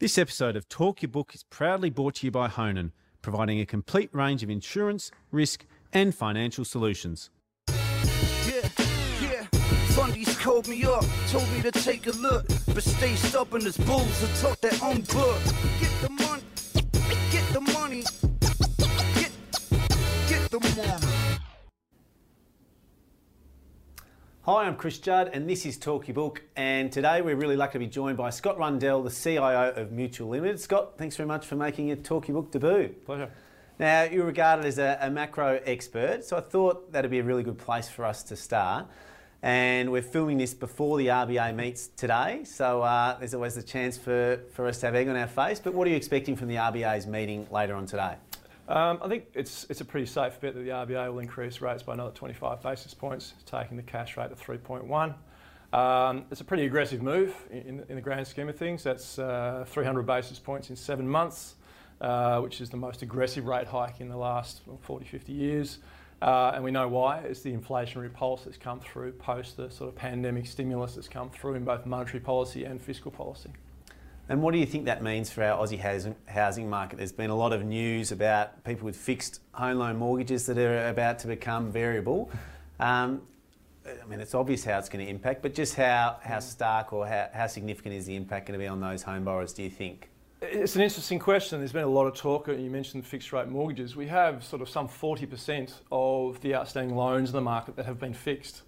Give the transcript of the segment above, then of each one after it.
This episode of Talk Your Book is proudly brought to you by Honan, providing a complete range of insurance, risk, and financial solutions. Fundies called me up, told me to take a look, but stay stubborn as bulls and talk their own book. Get the money, get the money, get, get the money. Hi, I'm Chris Judd, and this is Talk Your Book. And today we're really lucky to be joined by Scott Rundell, the CIO of Mutual Limited. Scott, thanks very much for making your Talk Your Book debut. Pleasure. Now, you're regarded as a, a macro expert, so I thought that'd be a really good place for us to start. And we're filming this before the RBA meets today, so uh, there's always the chance for, for us to have egg on our face. But what are you expecting from the RBA's meeting later on today? Um, I think it's it's a pretty safe bet that the RBA will increase rates by another 25 basis points, taking the cash rate to 3.1. Um, it's a pretty aggressive move in, in the grand scheme of things. That's uh, 300 basis points in seven months, uh, which is the most aggressive rate hike in the last 40, 50 years. Uh, and we know why. It's the inflationary pulse that's come through post the sort of pandemic stimulus that's come through in both monetary policy and fiscal policy. And what do you think that means for our Aussie housing, market? There's been a lot of news about people with fixed home loan mortgages that are about to become variable. Um, I mean, it's obvious how it's going to impact, but just how, how stark or how, how significant is the impact going to be on those home borrowers, do you think? It's an interesting question. There's been a lot of talk. And you mentioned fixed rate mortgages. We have sort of some 40% of the outstanding loans in the market that have been fixed.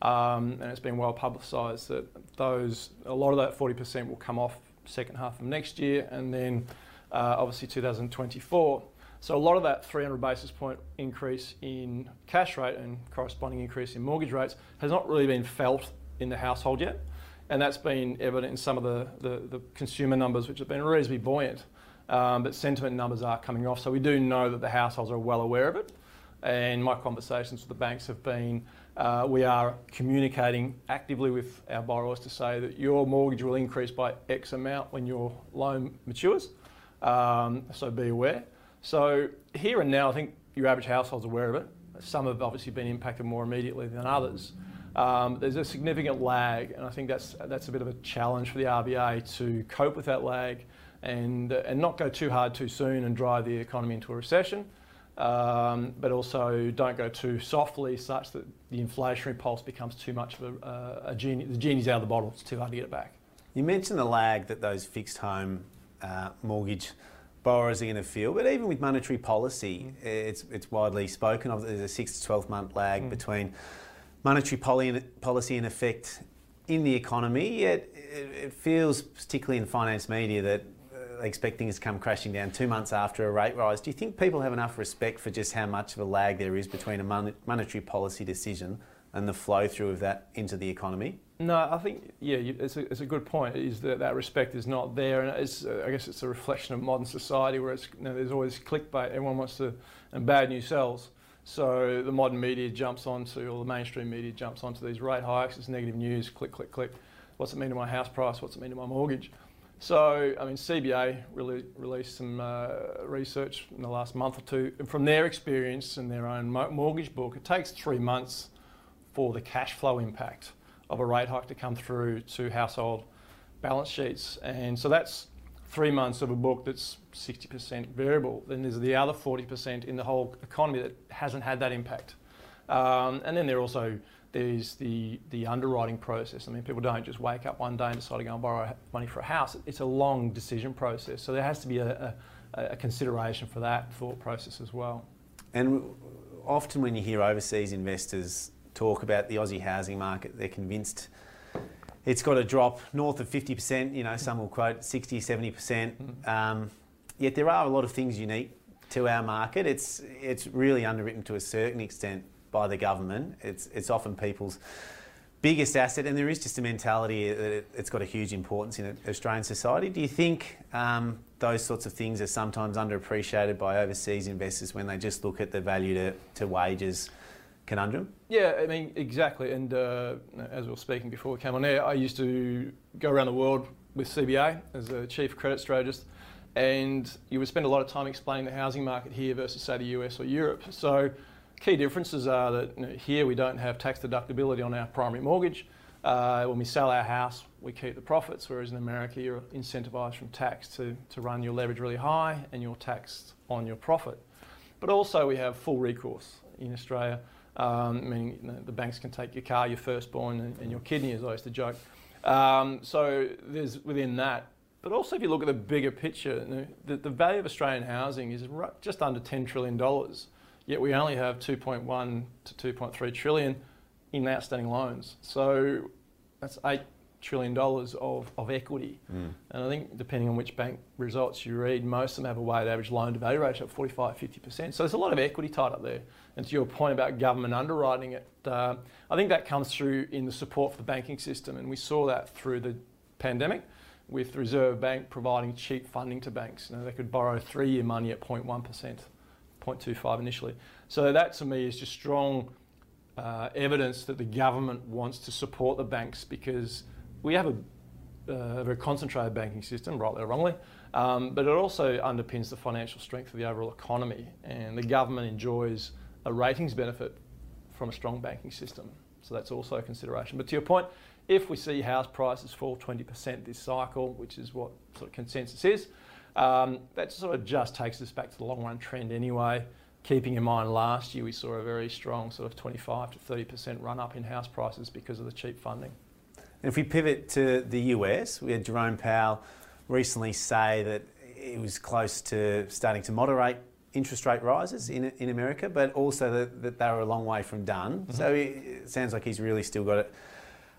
Um, and it's been well publicised that those, a lot of that 40% will come off second half of next year and then uh, obviously 2024. So a lot of that 300 basis point increase in cash rate and corresponding increase in mortgage rates has not really been felt in the household yet. And that's been evident in some of the, the, the consumer numbers, which have been reasonably buoyant. Um, but sentiment numbers are coming off. So we do know that the households are well aware of it. And my conversations with the banks have been uh, we are communicating actively with our borrowers to say that your mortgage will increase by X amount when your loan matures. Um, so be aware. So here and now, I think your average household's aware of it. Some have obviously been impacted more immediately than others. Um, there's a significant lag, and I think that's that's a bit of a challenge for the RBA to cope with that lag and and not go too hard too soon and drive the economy into a recession um, but also don't go too softly such that the inflationary pulse becomes too much of a, uh, a genie. The genie's out of the bottle. It's too hard to get it back. You mentioned the lag that those fixed home uh, mortgage borrowers are going to feel, but even with monetary policy, mm. it's, it's widely spoken of. There's a six to 12 month lag mm. between monetary policy in effect in the economy, yet it feels, particularly in finance media, that expect things to come crashing down two months after a rate rise. Do you think people have enough respect for just how much of a lag there is between a mon- monetary policy decision and the flow through of that into the economy? No, I think yeah, it's a, it's a good point. Is that that respect is not there, and it's uh, I guess it's a reflection of modern society where it's you know, there's always clickbait. Everyone wants to, and bad news sells. So the modern media jumps onto, or the mainstream media jumps onto these rate hikes. It's negative news. Click, click, click. What's it mean to my house price? What's it mean to my mortgage? So, I mean, CBA really released some uh, research in the last month or two. And from their experience and their own mortgage book, it takes three months for the cash flow impact of a rate hike to come through to household balance sheets. And so that's three months of a book that's 60% variable. Then there's the other 40% in the whole economy that hasn't had that impact. Um, and then there are also there's the, the underwriting process. I mean, people don't just wake up one day and decide to go and borrow money for a house. It's a long decision process. So there has to be a, a, a consideration for that thought process as well. And often when you hear overseas investors talk about the Aussie housing market, they're convinced it's got to drop north of 50%, you know, some will quote 60, 70%. Mm-hmm. Um, yet there are a lot of things unique to our market. It's, it's really underwritten to a certain extent by the government. It's, it's often people's biggest asset, and there is just a mentality that it, has got a huge importance in Australian society. Do you think um, those sorts of things are sometimes underappreciated by overseas investors when they just look at the value to, to wages conundrum? Yeah, I mean, exactly. And uh, as we were speaking before we came on air, I used to go around the world with CBA as a chief credit strategist. And you would spend a lot of time explaining the housing market here versus, say, the US or Europe. So Key differences are that you know, here we don't have tax deductibility on our primary mortgage. Uh, when we sell our house, we keep the profits, whereas in America you're incentivized from tax to, to run your leverage really high and you're taxed on your profit. But also we have full recourse in Australia, um, meaning you know, the banks can take your car, your firstborn and, and your kidney, as I used to joke. Um, so there's within that. But also if you look at the bigger picture, you know, the, the value of Australian housing is just under $10 trillion, yet we only have 2.1 to 2.3 trillion in outstanding loans. So that's eight trillion dollars of, of equity. Mm. And I think depending on which bank results you read, most of them have a weighted average loan to value ratio of 45, 50%. So there's a lot of equity tied up there. And to your point about government underwriting it, uh, I think that comes through in the support for the banking system. And we saw that through the pandemic with the Reserve Bank providing cheap funding to banks. You know, they could borrow three-year money at 0.1%, 0.25 initially. So that to me is just strong uh, evidence that the government wants to support the banks because we have a, uh, very concentrated banking system, rightly or wrongly, um, but it also underpins the financial strength of the overall economy. And the government enjoys a ratings benefit from a strong banking system. So that's also a consideration. But to your point, if we see house prices fall 20% this cycle, which is what sort of consensus is, um, that sort of just takes us back to the long run trend anyway. Keeping in mind last year we saw a very strong sort of 25 to 30% run up in house prices because of the cheap funding. And if we pivot to the US, we had Jerome Powell recently say that it was close to starting to moderate interest rate rises in, in America, but also that, that they were a long way from done. Mm-hmm. So it sounds like he's really still got it,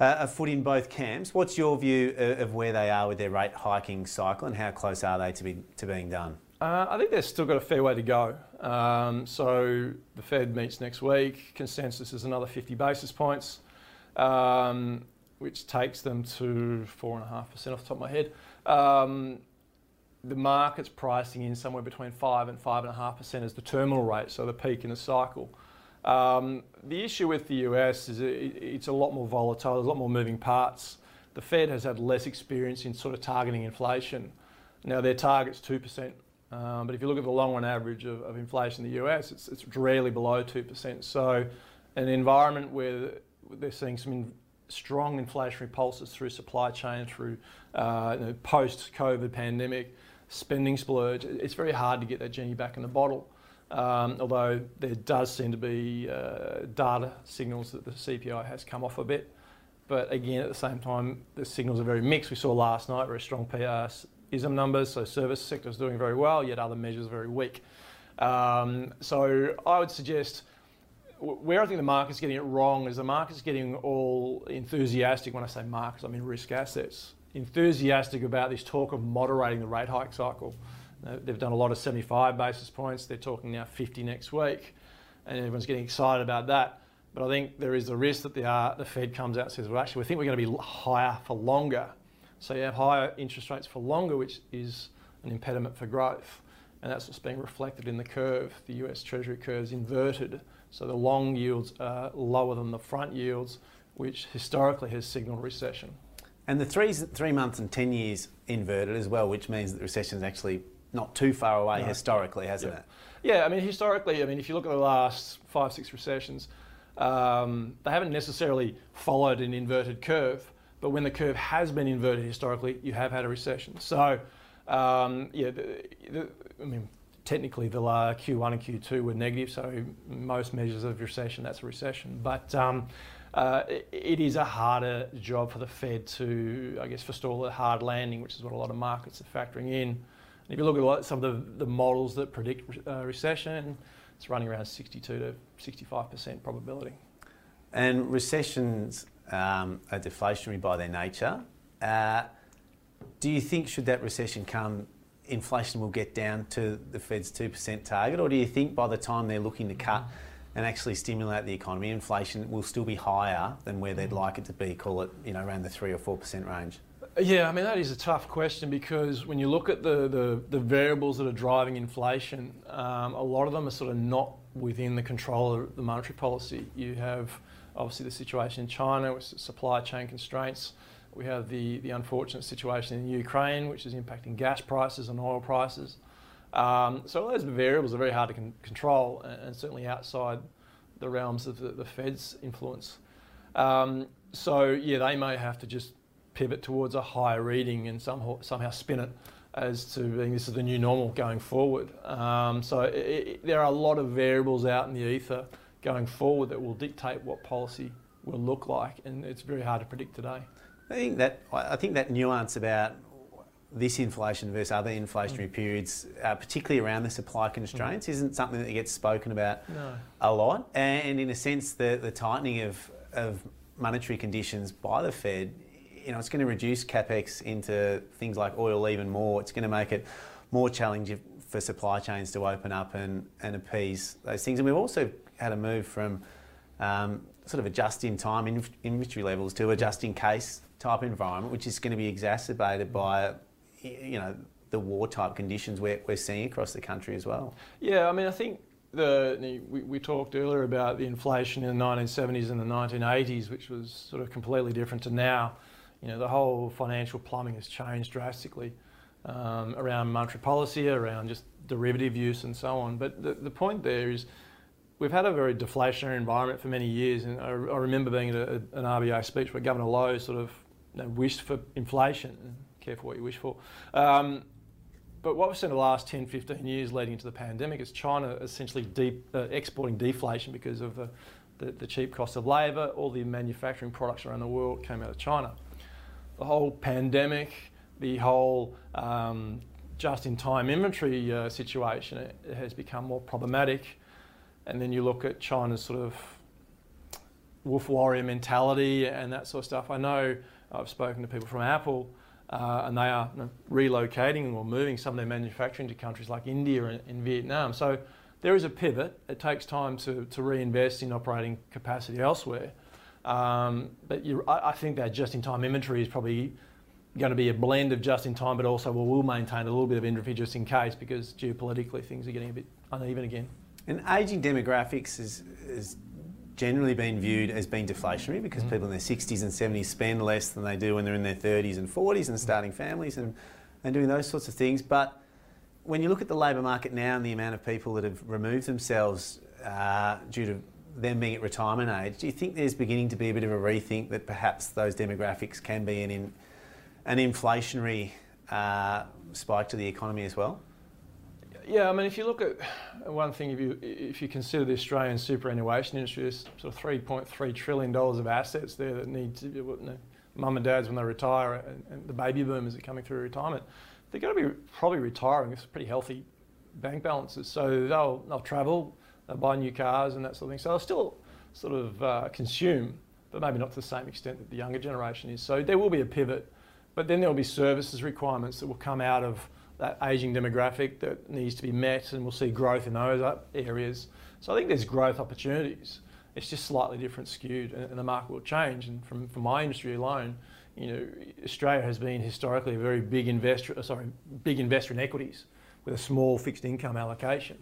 uh, a foot in both camps. What's your view of, of where they are with their rate hiking cycle and how close are they to, be, to being done? Uh, I think they've still got a fair way to go. Um, so the Fed meets next week. Consensus is another 50 basis points. Um, which takes them to 4.5% off the top of my head. Um, the market's pricing in somewhere between 5 and 5.5% as the terminal rate, so the peak in the cycle. Um, the issue with the US is it, it's a lot more volatile, there's a lot more moving parts. The Fed has had less experience in sort of targeting inflation. Now, their target's 2%, um, but if you look at the long run average of, of inflation in the US, it's, it's rarely below 2%. So, an environment where they're seeing some strong inflationary pulses through supply chain, through uh, you know, post-COVID pandemic spending splurge, it's very hard to get that genie back in the bottle. Um, although there does seem to be uh, data signals that the CPI has come off a bit. But again, at the same time, the signals are very mixed. We saw last night very strong PRSism numbers, so service sector is doing very well, yet other measures very weak. Um, so I would suggest where I think the market's getting it wrong is the market's getting all enthusiastic. When I say markets, I mean risk assets. Enthusiastic about this talk of moderating the rate hike cycle. They've done a lot of 75 basis points. They're talking now 50 next week, and everyone's getting excited about that. But I think there is a risk that the, uh, the Fed comes out and says, well, actually, we think we're going to be higher for longer. So you have higher interest rates for longer, which is an impediment for growth. And that's what's being reflected in the curve. The US Treasury curve is inverted so the long yields are lower than the front yields, which historically has signalled recession. And the three, three months and 10 years inverted as well, which means that the recession is actually not too far away no. historically, hasn't yeah. it? Yeah, I mean, historically, I mean, if you look at the last five, six recessions, um, they haven't necessarily followed an inverted curve, but when the curve has been inverted historically, you have had a recession. So, um, yeah, the, the, I mean, technically the Q1 and Q2 were negative, so most measures of recession, that's a recession. But um, uh, it is a harder job for the Fed to, I guess, forestall a hard landing, which is what a lot of markets are factoring in. And if you look at some of the, the models that predict uh, recession, it's running around 62 to 65% probability. And recessions um, are deflationary by their nature. Uh, do you think should that recession come inflation will get down to the Fed's 2% target, or do you think by the time they're looking to cut and actually stimulate the economy, inflation will still be higher than where they'd like it to be, call it, you know, around the 3 or 4% range? Yeah, I mean, that is a tough question because when you look at the, the, the variables that are driving inflation, um, a lot of them are sort of not within the control of the monetary policy. You have obviously the situation in China with supply chain constraints. We have the, the unfortunate situation in Ukraine, which is impacting gas prices and oil prices. Um, so those variables are very hard to con- control and, and, certainly outside the realms of the, the Fed's influence. Um, so yeah, they may have to just pivot towards a higher reading and somehow, somehow spin it as to being this is the new normal going forward. Um, so it, it, there are a lot of variables out in the ether going forward that will dictate what policy will look like, and it's very hard to predict today. I think that I think that nuance about this inflation versus other inflationary mm. periods, uh, particularly around the supply constraints, mm. isn't something that gets spoken about no. a lot. And in a sense, the, the tightening of, of monetary conditions by the Fed, you know, it's going to reduce capex into things like oil even more. It's going to make it more challenging for supply chains to open up and, and appease those things. And we've also had a move from um, sort of a just-in-time inventory levels to a just-in-case type environment, which is going to be exacerbated by, you know, the war type conditions we're, we're seeing across the country as well. Yeah, I mean, I think the, we, we talked earlier about the inflation in the 1970s and the 1980s, which was sort of completely different to now. You know, the whole financial plumbing has changed drastically um, around monetary policy, around just derivative use and so on. But the, the point there is we've had a very deflationary environment for many years. And I, I remember being at a, an RBA speech where Governor Lowe sort of you know, wished for inflation. Careful what you wish for. Um, but what we've seen in the last 10, 15 years leading into the pandemic is China essentially deep, uh, exporting deflation because of the, the, the cheap cost of labour. All the manufacturing products around the world came out of China. The whole pandemic, the whole um, just-in-time inventory uh, situation it, has become more problematic. And then you look at China's sort of wolf warrior mentality and that sort of stuff. I know I've spoken to people from Apple uh, and they are you know, relocating or moving some of their manufacturing to countries like India and, and, Vietnam. So there is a pivot. It takes time to, to reinvest in operating capacity elsewhere. Um, but I, I, think that just-in-time inventory is probably going to be a blend of just-in-time, but also we will maintain a little bit of inventory just in case because geopolitically things are getting a bit uneven again. And ageing demographics is, is generally been viewed as being deflationary because mm. people in their 60s and 70s spend less than they do when they're in their 30s and 40s and starting families and, and doing those sorts of things. But when you look at the labour market now and the amount of people that have removed themselves uh, due to them being at retirement age, do you think there's beginning to be a bit of a rethink that perhaps those demographics can be an, in, an inflationary uh, spike to the economy as well? Yeah, I mean, if you look at one thing, if you if you consider the Australian superannuation industry, there's sort of 3.3 trillion dollars of assets there that need to, you know, mum and dads when they retire, and, and, the baby boomers are coming through retirement, they're going to be probably retiring with pretty healthy bank balances. So they'll they'll travel, they'll buy new cars and that sort of thing. So they'll still sort of uh, consume, but maybe not to the same extent that the younger generation is. So there will be a pivot, but then there will be services requirements that will come out of that ageing demographic that needs to be met, and we'll see growth in those areas. So I think there's growth opportunities. It's just slightly different skewed, and the market will change. And from, from my industry alone, you know, Australia has been historically a very big investor, uh, sorry, big investor in equities with a small fixed income allocation.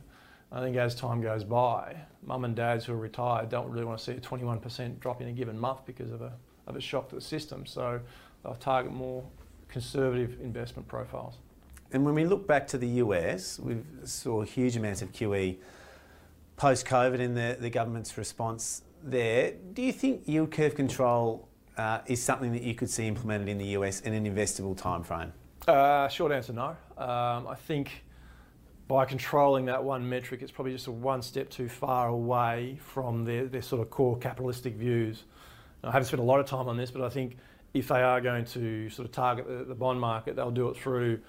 I think as time goes by, mum and dads who are retired don't really want to see a 21% drop in a given month because of a, of a shock to the system. So they'll target more conservative investment profiles. And when we look back to the US, we saw huge amounts of QE post COVID in the, the government's response there. Do you think yield curve control uh, is something that you could see implemented in the US in an investable time frame? Uh, short answer no. Um, I think by controlling that one metric, it's probably just a one step too far away from their, their sort of core capitalistic views. I haven't spent a lot of time on this, but I think if they are going to sort of target the, the bond market, they'll do it through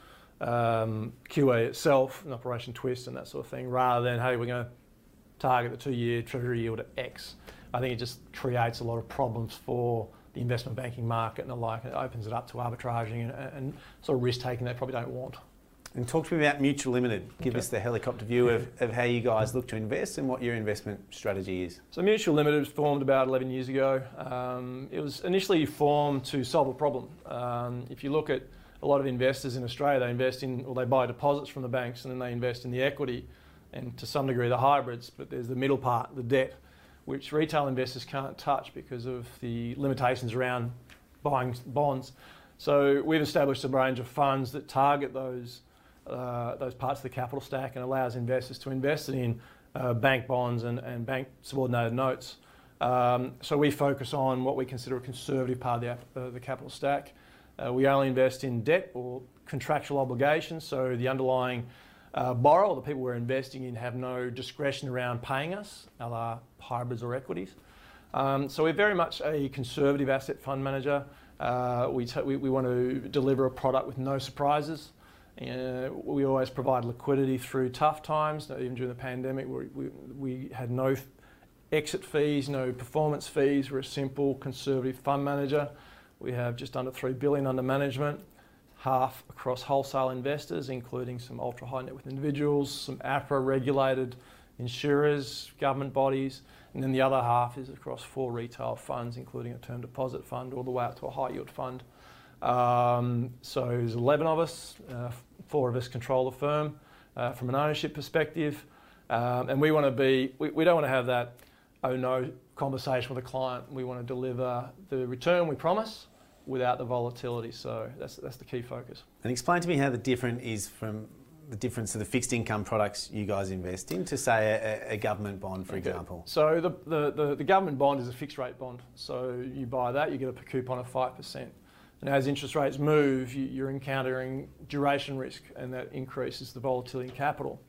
um, QE itself, an operation twist and that sort of thing, rather than, hey, we're going to target the two-year treasury yield at X. I think it just creates a lot of problems for the investment banking market and the like, and it opens it up to arbitraging and, and sort of risk-taking they probably don't want. And talk to me about Mutual Limited. Give okay. us the helicopter view of, of how you guys look to invest and what your investment strategy is. So Mutual Limited was formed about 11 years ago. Um, it was initially formed to solve a problem. Um, if you look at a lot of investors in Australia, they invest in, or they buy deposits from the banks and then they invest in the equity and to some degree the hybrids, but there's the middle part, the debt, which retail investors can't touch because of the limitations around buying bonds. So we've established a range of funds that target those, uh, those parts of the capital stack and allows investors to invest in uh, bank bonds and, and bank subordinated notes. Um, so we focus on what we consider a conservative part of the, uh, the capital stack. Uh, we only invest in debt or contractual obligations, so the underlying uh, borrower, the people we're investing in, have no discretion around paying us, a hybrids or equities. Um, so we're very much a conservative asset fund manager. Uh, we, we, we, want to deliver a product with no surprises. Uh, we always provide liquidity through tough times. Even during the pandemic, we, we, we had no exit fees, no performance fees. We're a simple conservative fund manager. We have just under 3 billion under management, half across wholesale investors, including some ultra high net worth individuals, some APRA regulated insurers, government bodies, and then the other half is across four retail funds, including a term deposit fund, all the way up to a high yield fund. Um, so there's 11 of us, uh, four of us control the firm uh, from an ownership perspective. Um, and we want to be, we, we don't want to have that oh no conversation with a client. We want to deliver the return we promise without the volatility. So that's, that's the key focus. And explain to me how the different is from the difference of the fixed income products you guys invest in to say a, a government bond, for okay. example? So the, the, the, the, government bond is a fixed rate bond. So you buy that, you get a coupon of 5%. And as interest rates move, you, you're encountering duration risk and that increases the volatility in capital.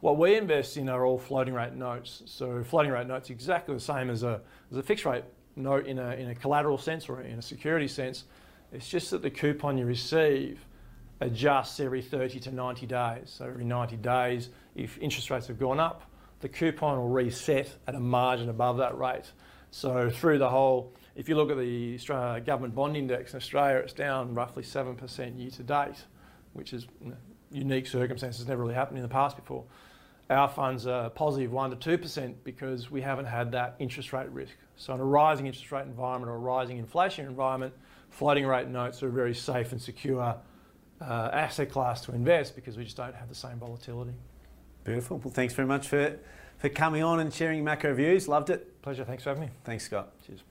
What we invest in are all floating rate notes. So floating rate notes exactly the same as a, as a fixed rate note in a, in a collateral sense or in a security sense. It's just that the coupon you receive adjusts every 30 to 90 days. So every 90 days, if interest rates have gone up, the coupon will reset at a margin above that rate. So through the whole, if you look at the Australia government bond index in Australia, it's down roughly 7% year to date, which is unique circumstances, never really happened in the past before. Our funds are positive 1 to 2% because we haven't had that interest rate risk. So in a rising interest rate environment or a rising inflation environment, floating rate notes are a very safe and secure uh, asset class to invest because we just don't have the same volatility. Beautiful. Well, thanks very much for, for coming on and sharing macro views. Loved it. Pleasure. Thanks for having me. Thanks, Scott. Cheers.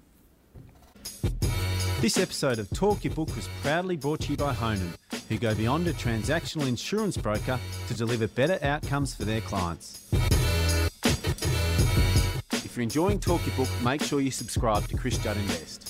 This episode of Talk Your Book was proudly brought to you by Honan, who go beyond a transactional insurance broker to deliver better outcomes for their clients. If you're enjoying Talk Your Book, make sure you subscribe to Chris Judd Invest.